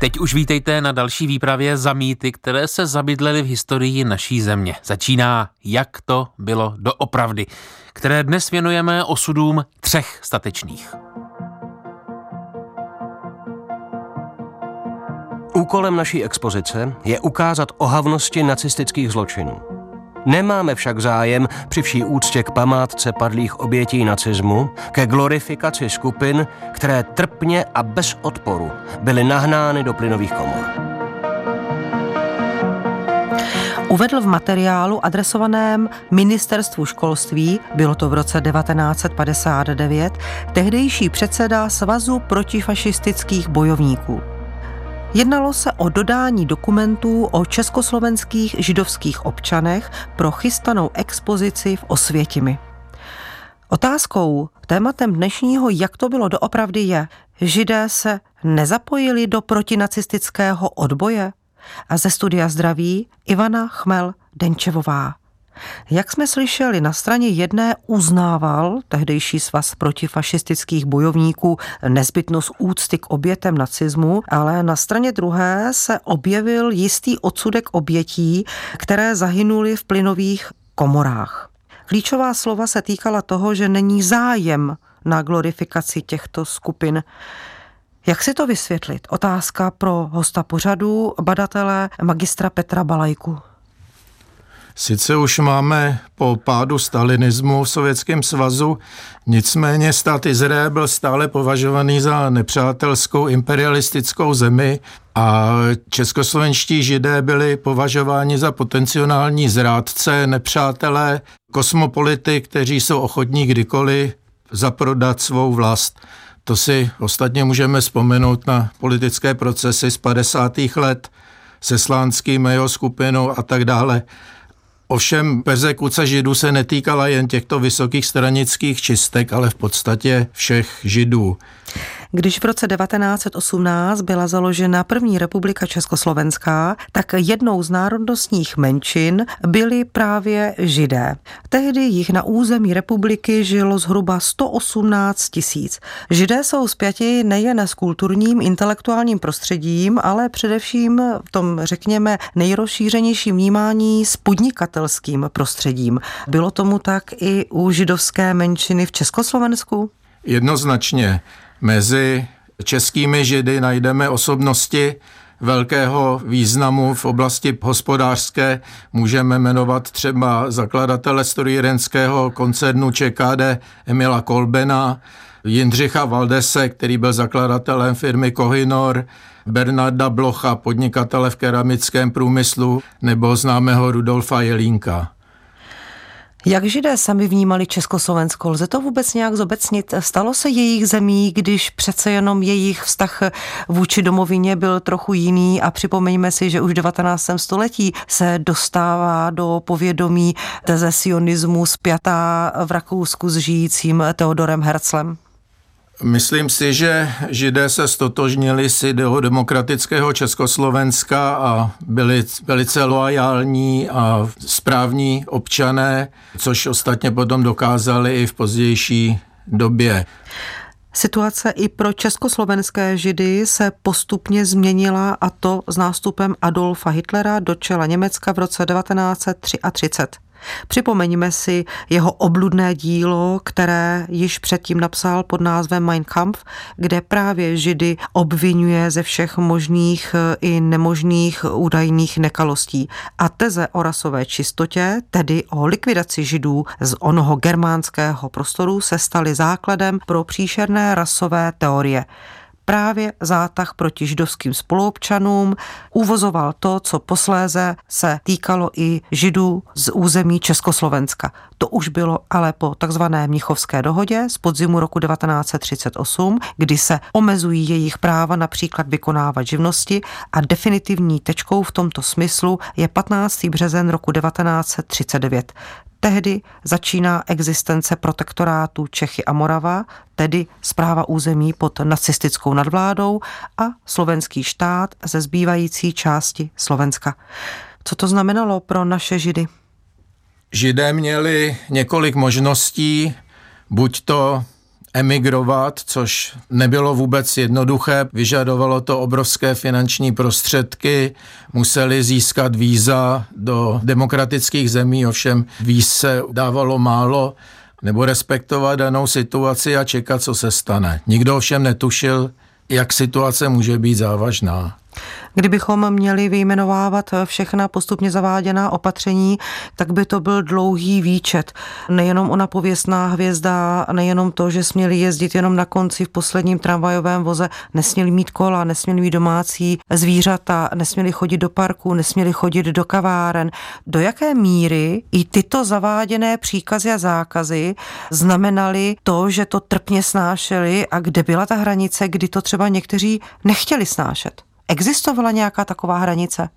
Teď už vítejte na další výpravě za mýty, které se zabydlely v historii naší země. Začíná Jak to bylo doopravdy, které dnes věnujeme osudům třech statečných. Úkolem naší expozice je ukázat ohavnosti nacistických zločinů. Nemáme však zájem při vší úctě k památce padlých obětí nacismu, ke glorifikaci skupin, které trpně a bez odporu byly nahnány do plynových komor. Uvedl v materiálu adresovaném Ministerstvu školství, bylo to v roce 1959, tehdejší předseda Svazu protifašistických bojovníků. Jednalo se o dodání dokumentů o československých židovských občanech pro chystanou expozici v Osvětimi. Otázkou, tématem dnešního Jak to bylo doopravdy je, židé se nezapojili do protinacistického odboje? A ze studia zdraví Ivana Chmel Denčevová. Jak jsme slyšeli, na straně jedné uznával tehdejší svaz protifašistických bojovníků nezbytnost úcty k obětem nacismu, ale na straně druhé se objevil jistý odsudek obětí, které zahynuly v plynových komorách. Klíčová slova se týkala toho, že není zájem na glorifikaci těchto skupin. Jak si to vysvětlit? Otázka pro hosta pořadu, badatele magistra Petra Balajku. Sice už máme po pádu stalinismu v Sovětském svazu, nicméně stát Izrael byl stále považovaný za nepřátelskou imperialistickou zemi a českoslovenští židé byli považováni za potenciální zrádce, nepřátelé, kosmopolity, kteří jsou ochotní kdykoliv zaprodat svou vlast. To si ostatně můžeme vzpomenout na politické procesy z 50. let se Slánským jeho skupinou a tak dále. Ovšem persekuce židů se netýkala jen těchto vysokých stranických čistek, ale v podstatě všech židů. Když v roce 1918 byla založena první republika Československá, tak jednou z národnostních menšin byli právě židé. Tehdy jich na území republiky žilo zhruba 118 tisíc. Židé jsou zpěti nejen s kulturním, intelektuálním prostředím, ale především v tom, řekněme, nejrozšířenějším vnímání s podnikatelským prostředím. Bylo tomu tak i u židovské menšiny v Československu? Jednoznačně. Mezi českými židy najdeme osobnosti velkého významu v oblasti hospodářské. Můžeme jmenovat třeba zakladatele strojírenského koncernu ČKD Emila Kolbena, Jindřicha Valdese, který byl zakladatelem firmy Kohinor, Bernarda Blocha, podnikatele v keramickém průmyslu, nebo známého Rudolfa Jelínka. Jak židé sami vnímali Československo? Lze to vůbec nějak zobecnit? Stalo se jejich zemí, když přece jenom jejich vztah vůči domovině byl trochu jiný a připomeňme si, že už v 19. století se dostává do povědomí teze sionismu zpětá v Rakousku s žijícím Teodorem Herzlem? Myslím si, že židé se stotožnili s ideou demokratického Československa a byli velice loajální a správní občané, což ostatně potom dokázali i v pozdější době. Situace i pro československé židy se postupně změnila a to s nástupem Adolfa Hitlera do čela Německa v roce 1933. Připomeňme si jeho obludné dílo, které již předtím napsal pod názvem Mein Kampf, kde právě Židy obvinuje ze všech možných eh, i nemožných údajných nekalostí. A teze o rasové čistotě, tedy o likvidaci Židů z onoho germánského prostoru, se staly základem pro příšerné rasové teorie právě zátah proti židovským spoluobčanům, uvozoval to, co posléze se týkalo i židů z území Československa. To už bylo ale po takzvané Mnichovské dohodě z podzimu roku 1938, kdy se omezují jejich práva například vykonávat živnosti a definitivní tečkou v tomto smyslu je 15. březen roku 1939. Tehdy začíná existence protektorátu Čechy a Morava, tedy zpráva území pod nacistickou nadvládou a slovenský štát ze zbývající části Slovenska. Co to znamenalo pro naše židy? Židé měli několik možností, buď to emigrovat, což nebylo vůbec jednoduché. Vyžadovalo to obrovské finanční prostředky, museli získat víza do demokratických zemí, ovšem víz se dávalo málo, nebo respektovat danou situaci a čekat, co se stane. Nikdo ovšem netušil, jak situace může být závažná. Kdybychom měli vyjmenovávat všechna postupně zaváděná opatření, tak by to byl dlouhý výčet. Nejenom ona pověstná hvězda, nejenom to, že směli jezdit jenom na konci v posledním tramvajovém voze, nesměli mít kola, nesměli mít domácí zvířata, nesměli chodit do parku, nesměli chodit do kaváren. Do jaké míry i tyto zaváděné příkazy a zákazy znamenaly to, že to trpně snášeli a kde byla ta hranice, kdy to třeba někteří nechtěli snášet? Existovala nějaká taková hranice?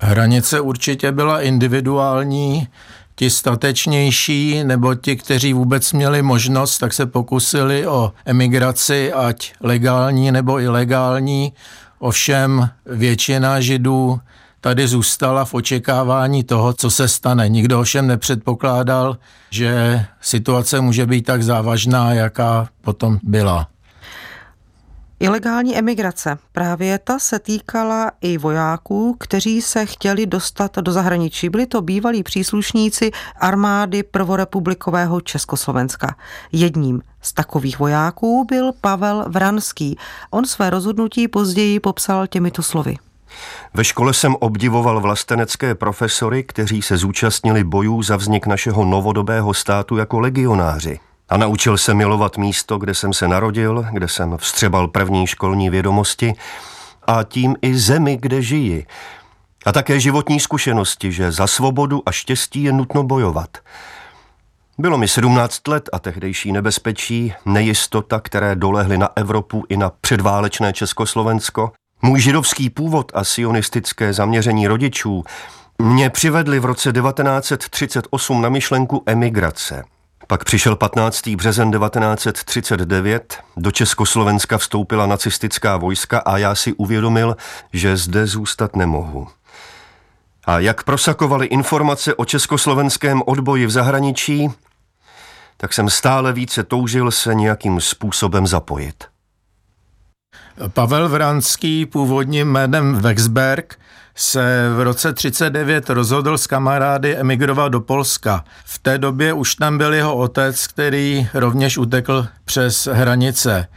Hranice určitě byla individuální, ti statečnější nebo ti, kteří vůbec měli možnost, tak se pokusili o emigraci, ať legální nebo ilegální. Ovšem většina židů tady zůstala v očekávání toho, co se stane. Nikdo ovšem nepředpokládal, že situace může být tak závažná, jaká potom byla. Ilegální emigrace. Právě ta se týkala i vojáků, kteří se chtěli dostat do zahraničí. Byli to bývalí příslušníci armády prvorepublikového Československa. Jedním z takových vojáků byl Pavel Vranský. On své rozhodnutí později popsal těmito slovy. Ve škole jsem obdivoval vlastenecké profesory, kteří se zúčastnili bojů za vznik našeho novodobého státu jako legionáři. A naučil se milovat místo, kde jsem se narodil, kde jsem vstřebal první školní vědomosti a tím i zemi, kde žiji. A také životní zkušenosti, že za svobodu a štěstí je nutno bojovat. Bylo mi 17 let a tehdejší nebezpečí, nejistota, které dolehly na Evropu i na předválečné Československo, můj židovský původ a sionistické zaměření rodičů mě přivedli v roce 1938 na myšlenku emigrace – pak přišel 15. březen 1939, do Československa vstoupila nacistická vojska a já si uvědomil, že zde zůstat nemohu. A jak prosakovaly informace o československém odboji v zahraničí, tak jsem stále více toužil se nějakým způsobem zapojit. Pavel Vranský, původním jménem Wexberg, se v roce 39 rozhodl s kamarády emigrovat do Polska. V té době už tam byl jeho otec, který rovněž utekl přes hranice.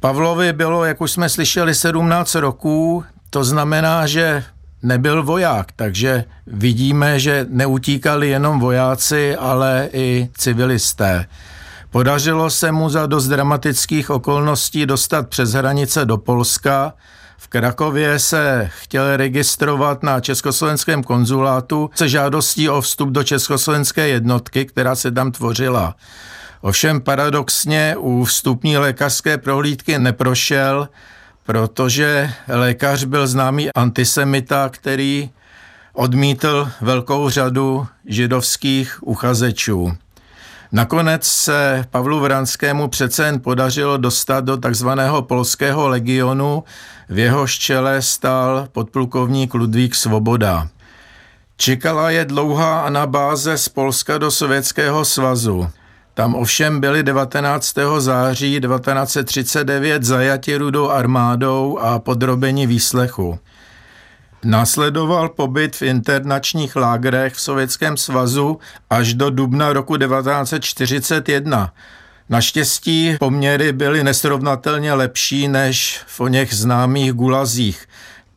Pavlovi bylo, jak už jsme slyšeli, 17 roků, to znamená, že nebyl voják, takže vidíme, že neutíkali jenom vojáci, ale i civilisté. Podařilo se mu za dost dramatických okolností dostat přes hranice do Polska, v Krakově se chtěl registrovat na československém konzulátu se žádostí o vstup do československé jednotky, která se tam tvořila. Ovšem paradoxně u vstupní lékařské prohlídky neprošel, protože lékař byl známý antisemita, který odmítl velkou řadu židovských uchazečů. Nakonec se Pavlu Vranskému přece jen podařilo dostat do takzvaného polského legionu, v jeho čele stál podplukovník Ludvík Svoboda. Čekala je dlouhá anabáze z Polska do Sovětského svazu. Tam ovšem byli 19. září 1939 zajati rudou armádou a podrobeni výslechu. Následoval pobyt v internačních lágrech v Sovětském svazu až do dubna roku 1941. Naštěstí poměry byly nesrovnatelně lepší než v o něch známých gulazích.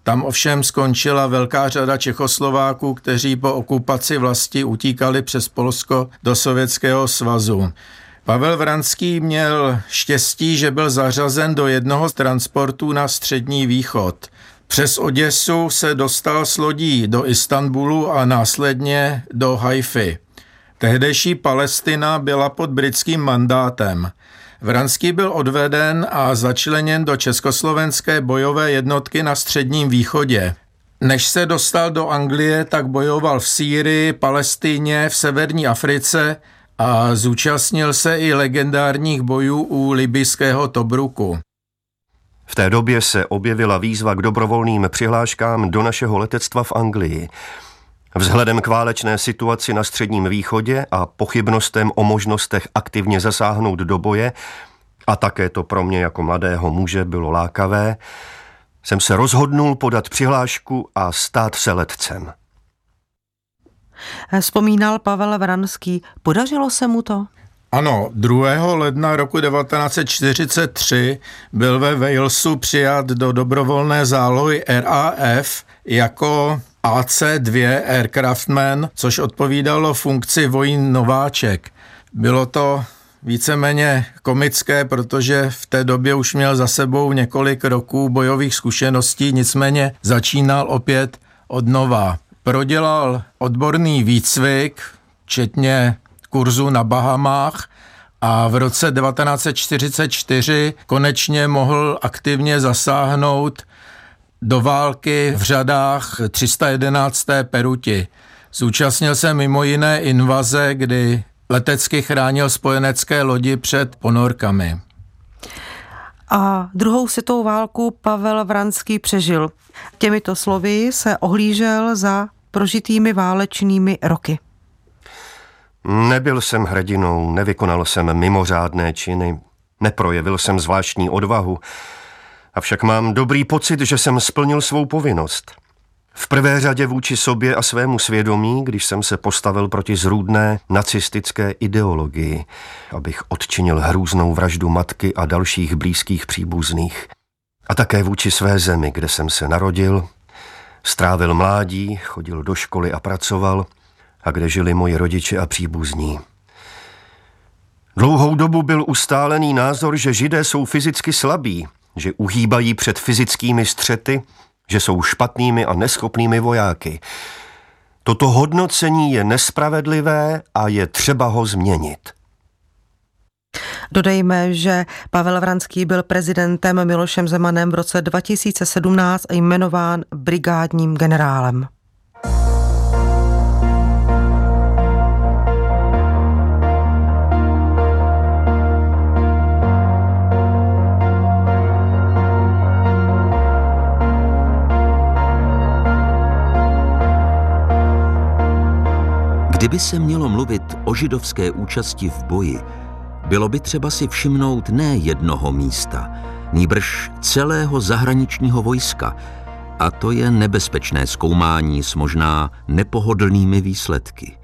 Tam ovšem skončila velká řada Čechoslováků, kteří po okupaci vlasti utíkali přes Polsko do Sovětského svazu. Pavel Vranský měl štěstí, že byl zařazen do jednoho z transportů na střední východ. Přes Oděsu se dostal s lodí do Istanbulu a následně do Haify. Tehdejší Palestina byla pod britským mandátem. Vranský byl odveden a začleněn do československé bojové jednotky na Středním východě. Než se dostal do Anglie, tak bojoval v Sýrii, Palestíně, v severní Africe a zúčastnil se i legendárních bojů u libyského Tobruku. V té době se objevila výzva k dobrovolným přihláškám do našeho letectva v Anglii. Vzhledem k válečné situaci na Středním východě a pochybnostem o možnostech aktivně zasáhnout do boje, a také to pro mě jako mladého muže bylo lákavé, jsem se rozhodnul podat přihlášku a stát se letcem. Vzpomínal Pavel Vranský. Podařilo se mu to? Ano, 2. ledna roku 1943 byl ve Walesu přijat do dobrovolné zálohy RAF jako AC-2 Aircraftman, což odpovídalo funkci vojín nováček. Bylo to víceméně komické, protože v té době už měl za sebou několik roků bojových zkušeností, nicméně začínal opět od nova. Prodělal odborný výcvik, včetně kurzu na Bahamách a v roce 1944 konečně mohl aktivně zasáhnout do války v řadách 311. Peruti. Zúčastnil se mimo jiné invaze, kdy letecky chránil spojenecké lodi před ponorkami. A druhou světovou válku Pavel Vranský přežil. Těmito slovy se ohlížel za prožitými válečnými roky. Nebyl jsem hrdinou, nevykonal jsem mimořádné činy, neprojevil jsem zvláštní odvahu, avšak mám dobrý pocit, že jsem splnil svou povinnost. V prvé řadě vůči sobě a svému svědomí, když jsem se postavil proti zrůdné nacistické ideologii, abych odčinil hrůznou vraždu matky a dalších blízkých příbuzných. A také vůči své zemi, kde jsem se narodil, strávil mládí, chodil do školy a pracoval – a kde žili moji rodiče a příbuzní. Dlouhou dobu byl ustálený názor, že židé jsou fyzicky slabí, že uhýbají před fyzickými střety, že jsou špatnými a neschopnými vojáky. Toto hodnocení je nespravedlivé a je třeba ho změnit. Dodejme, že Pavel Vranský byl prezidentem Milošem Zemanem v roce 2017 jmenován brigádním generálem. Kdyby se mělo mluvit o židovské účasti v boji, bylo by třeba si všimnout ne jednoho místa, nýbrž celého zahraničního vojska, a to je nebezpečné zkoumání s možná nepohodlnými výsledky.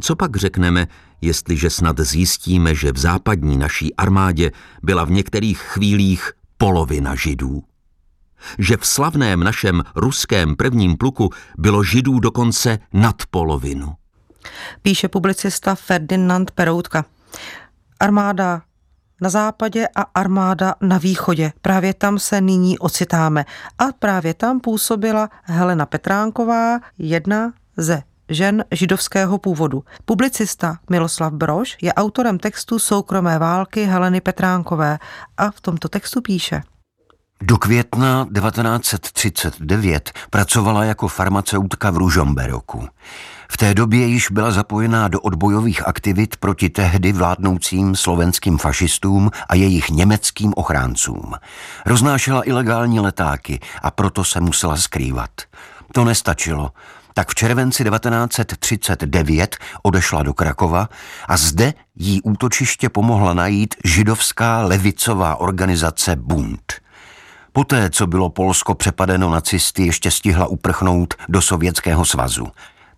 Co pak řekneme, jestliže snad zjistíme, že v západní naší armádě byla v některých chvílích polovina židů? Že v slavném našem ruském prvním pluku bylo židů dokonce nad polovinu? Píše publicista Ferdinand Peroutka. Armáda na západě a armáda na východě. Právě tam se nyní ocitáme. A právě tam působila Helena Petránková, jedna ze žen židovského původu. Publicista Miloslav Brož je autorem textu Soukromé války Heleny Petránkové a v tomto textu píše. Do května 1939 pracovala jako farmaceutka v Ružomberoku. V té době již byla zapojená do odbojových aktivit proti tehdy vládnoucím slovenským fašistům a jejich německým ochráncům. Roznášela ilegální letáky a proto se musela skrývat. To nestačilo. Tak v červenci 1939 odešla do Krakova a zde jí útočiště pomohla najít židovská levicová organizace Bund. Poté, co bylo Polsko přepadeno nacisty, ještě stihla uprchnout do Sovětského svazu.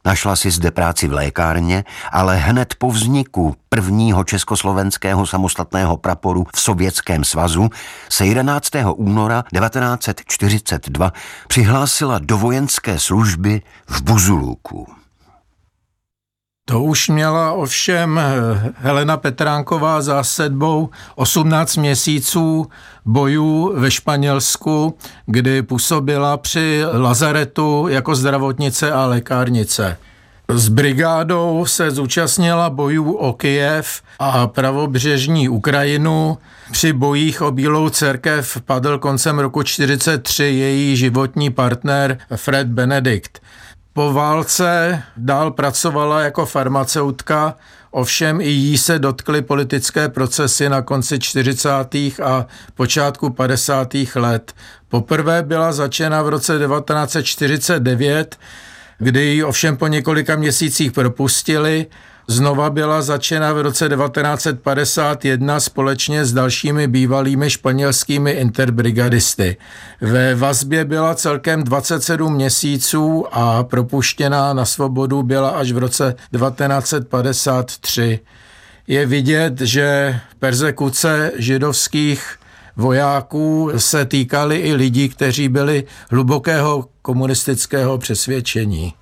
Našla si zde práci v lékárně, ale hned po vzniku prvního československého samostatného praporu v Sovětském svazu se 11. února 1942 přihlásila do vojenské služby v Buzulúku. To už měla ovšem Helena Petránková za sedbou 18 měsíců bojů ve Španělsku, kdy působila při lazaretu jako zdravotnice a lékárnice. S brigádou se zúčastnila bojů o Kyjev a pravobřežní Ukrajinu. Při bojích o Bílou cerkev padl koncem roku 1943 její životní partner Fred Benedikt. Po válce dál pracovala jako farmaceutka, ovšem i jí se dotkly politické procesy na konci 40. a počátku 50. let. Poprvé byla začena v roce 1949, kdy ji ovšem po několika měsících propustili. Znova byla začena v roce 1951 společně s dalšími bývalými španělskými interbrigadisty. Ve vazbě byla celkem 27 měsíců a propuštěná na svobodu byla až v roce 1953. Je vidět, že persekuce židovských vojáků se týkaly i lidí, kteří byli hlubokého komunistického přesvědčení.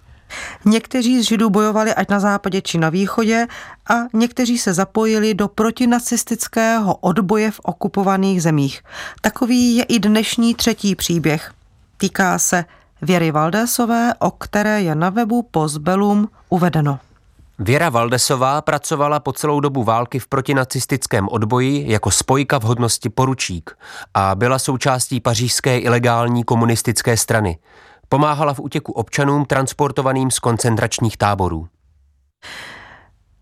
Někteří z Židů bojovali ať na západě či na východě a někteří se zapojili do protinacistického odboje v okupovaných zemích. Takový je i dnešní třetí příběh. Týká se Věry Valdésové, o které je na webu Postbellum uvedeno. Věra Valdesová pracovala po celou dobu války v protinacistickém odboji jako spojka v hodnosti poručík a byla součástí pařížské ilegální komunistické strany. Pomáhala v útěku občanům transportovaným z koncentračních táborů.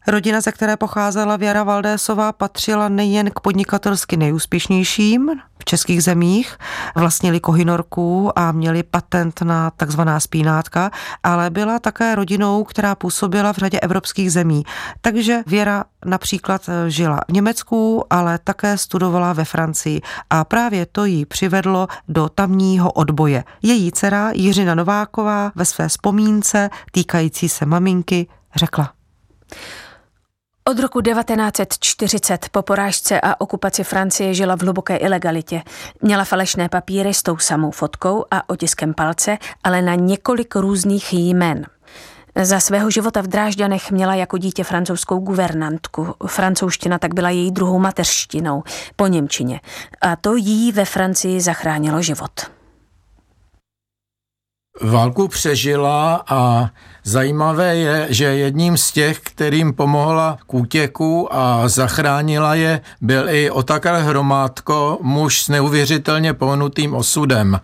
Rodina, ze které pocházela Věra Valdésová, patřila nejen k podnikatelsky nejúspěšnějším v českých zemích, vlastnili kohinorku a měli patent na takzvaná spínátka, ale byla také rodinou, která působila v řadě evropských zemí. Takže Věra například žila v Německu, ale také studovala ve Francii a právě to ji přivedlo do tamního odboje. Její dcera Jiřina Nováková ve své vzpomínce týkající se maminky řekla. Od roku 1940 po porážce a okupaci Francie žila v hluboké ilegalitě. Měla falešné papíry s tou samou fotkou a otiskem palce, ale na několik různých jmen. Za svého života v Drážďanech měla jako dítě francouzskou guvernantku. Francouzština tak byla její druhou mateřštinou po Němčině. A to jí ve Francii zachránilo život. Válku přežila a zajímavé je, že jedním z těch, kterým pomohla k útěku a zachránila je, byl i Otakar Hromádko, muž s neuvěřitelně pohnutým osudem.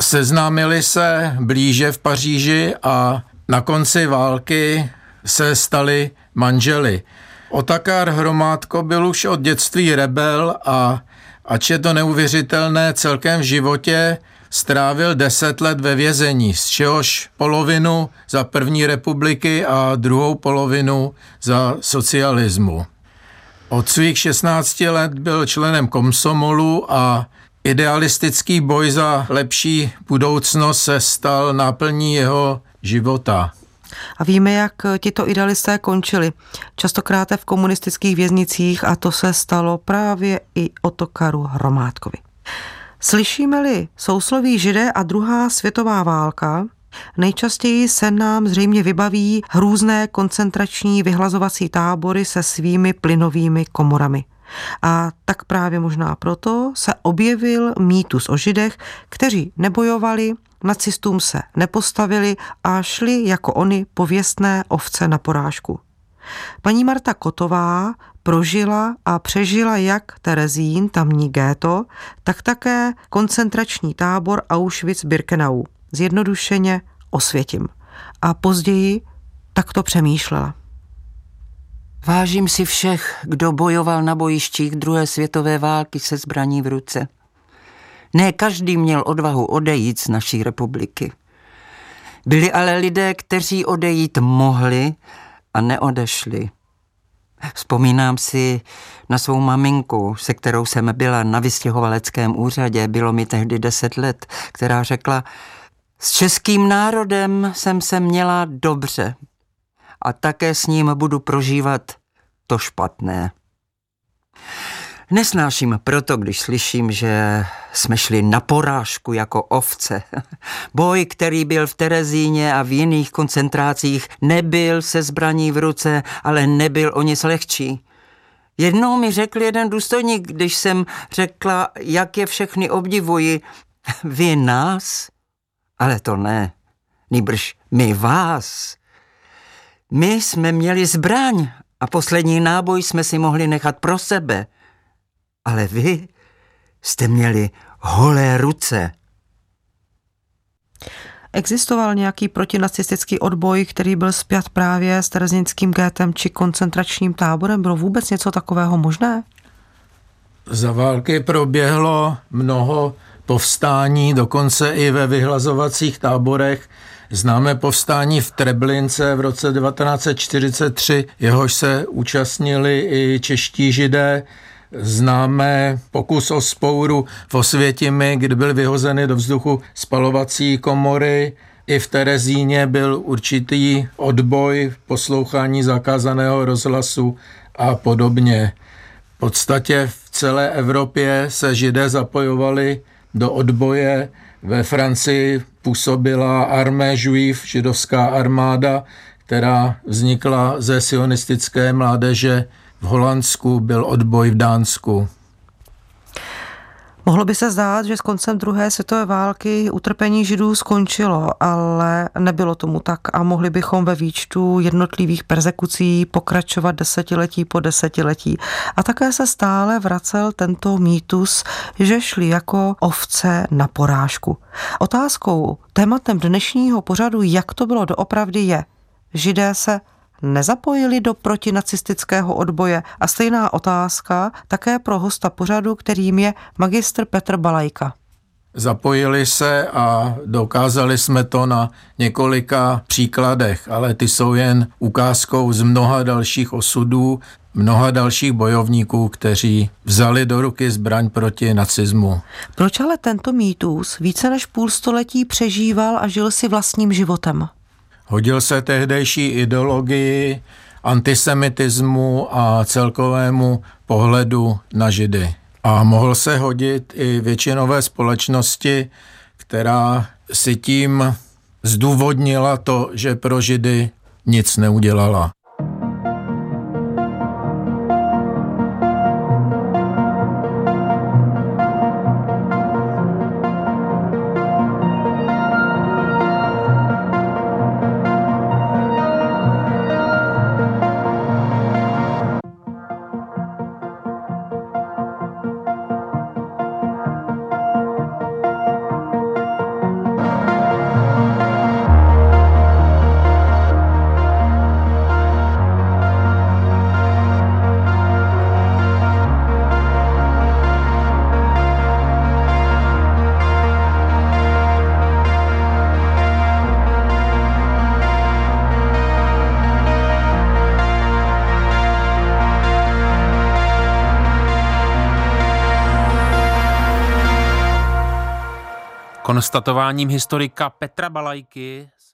Seznámili se blíže v Paříži a na konci války se stali manželi. Otakar Hromádko byl už od dětství rebel a ač je to neuvěřitelné celkem v životě, strávil deset let ve vězení, z čehož polovinu za první republiky a druhou polovinu za socialismu. Od svých 16 let byl členem komsomolu a idealistický boj za lepší budoucnost se stal náplní jeho života. A víme, jak tito idealisté končili. Častokrát v komunistických věznicích a to se stalo právě i Otokaru Hromádkovi. Slyšíme-li sousloví židé a druhá světová válka, Nejčastěji se nám zřejmě vybaví hrůzné koncentrační vyhlazovací tábory se svými plynovými komorami. A tak právě možná proto se objevil mýtus o židech, kteří nebojovali, nacistům se nepostavili a šli jako oni pověstné ovce na porážku. Paní Marta Kotová prožila a přežila jak Terezín, tamní géto, tak také koncentrační tábor Auschwitz-Birkenau. Zjednodušeně osvětím. A později takto přemýšlela. Vážím si všech, kdo bojoval na bojištích druhé světové války se zbraní v ruce. Ne každý měl odvahu odejít z naší republiky. Byli ale lidé, kteří odejít mohli a neodešli. Vzpomínám si na svou maminku, se kterou jsem byla na vystěhovaleckém úřadě, bylo mi tehdy deset let, která řekla, s českým národem jsem se měla dobře a také s ním budu prožívat to špatné. Nesnáším proto, když slyším, že jsme šli na porážku jako ovce. Boj, který byl v Terezíně a v jiných koncentrácích, nebyl se zbraní v ruce, ale nebyl o nic lehčí. Jednou mi řekl jeden důstojník, když jsem řekla, jak je všechny obdivuji. Vy nás? Ale to ne. Nýbrž my vás. My jsme měli zbraň a poslední náboj jsme si mohli nechat pro sebe – ale vy jste měli holé ruce. Existoval nějaký protinacistický odboj, který byl spjat právě s terezínským gétem či koncentračním táborem? Bylo vůbec něco takového možné? Za války proběhlo mnoho povstání, dokonce i ve vyhlazovacích táborech Známe povstání v Treblince v roce 1943, jehož se účastnili i čeští židé. Známe pokus o spouru v Osvětimi, kdy byly vyhozeny do vzduchu spalovací komory. I v Terezíně byl určitý odboj, poslouchání zakázaného rozhlasu a podobně. V podstatě v celé Evropě se židé zapojovali do odboje. Ve Francii působila armée juiv, židovská armáda, která vznikla ze sionistické mládeže. V Holandsku byl odboj v Dánsku. Mohlo by se zdát, že s koncem druhé světové války utrpení židů skončilo, ale nebylo tomu tak a mohli bychom ve výčtu jednotlivých persekucí pokračovat desetiletí po desetiletí. A také se stále vracel tento mýtus, že šli jako ovce na porážku. Otázkou, tématem dnešního pořadu, jak to bylo doopravdy je, židé se nezapojili do protinacistického odboje? A stejná otázka také pro hosta pořadu, kterým je magistr Petr Balajka. Zapojili se a dokázali jsme to na několika příkladech, ale ty jsou jen ukázkou z mnoha dalších osudů, mnoha dalších bojovníků, kteří vzali do ruky zbraň proti nacismu. Proč ale tento mýtus více než půl století přežíval a žil si vlastním životem? Hodil se tehdejší ideologii, antisemitismu a celkovému pohledu na Židy. A mohl se hodit i většinové společnosti, která si tím zdůvodnila to, že pro Židy nic neudělala. Konstatováním historika Petra Balajky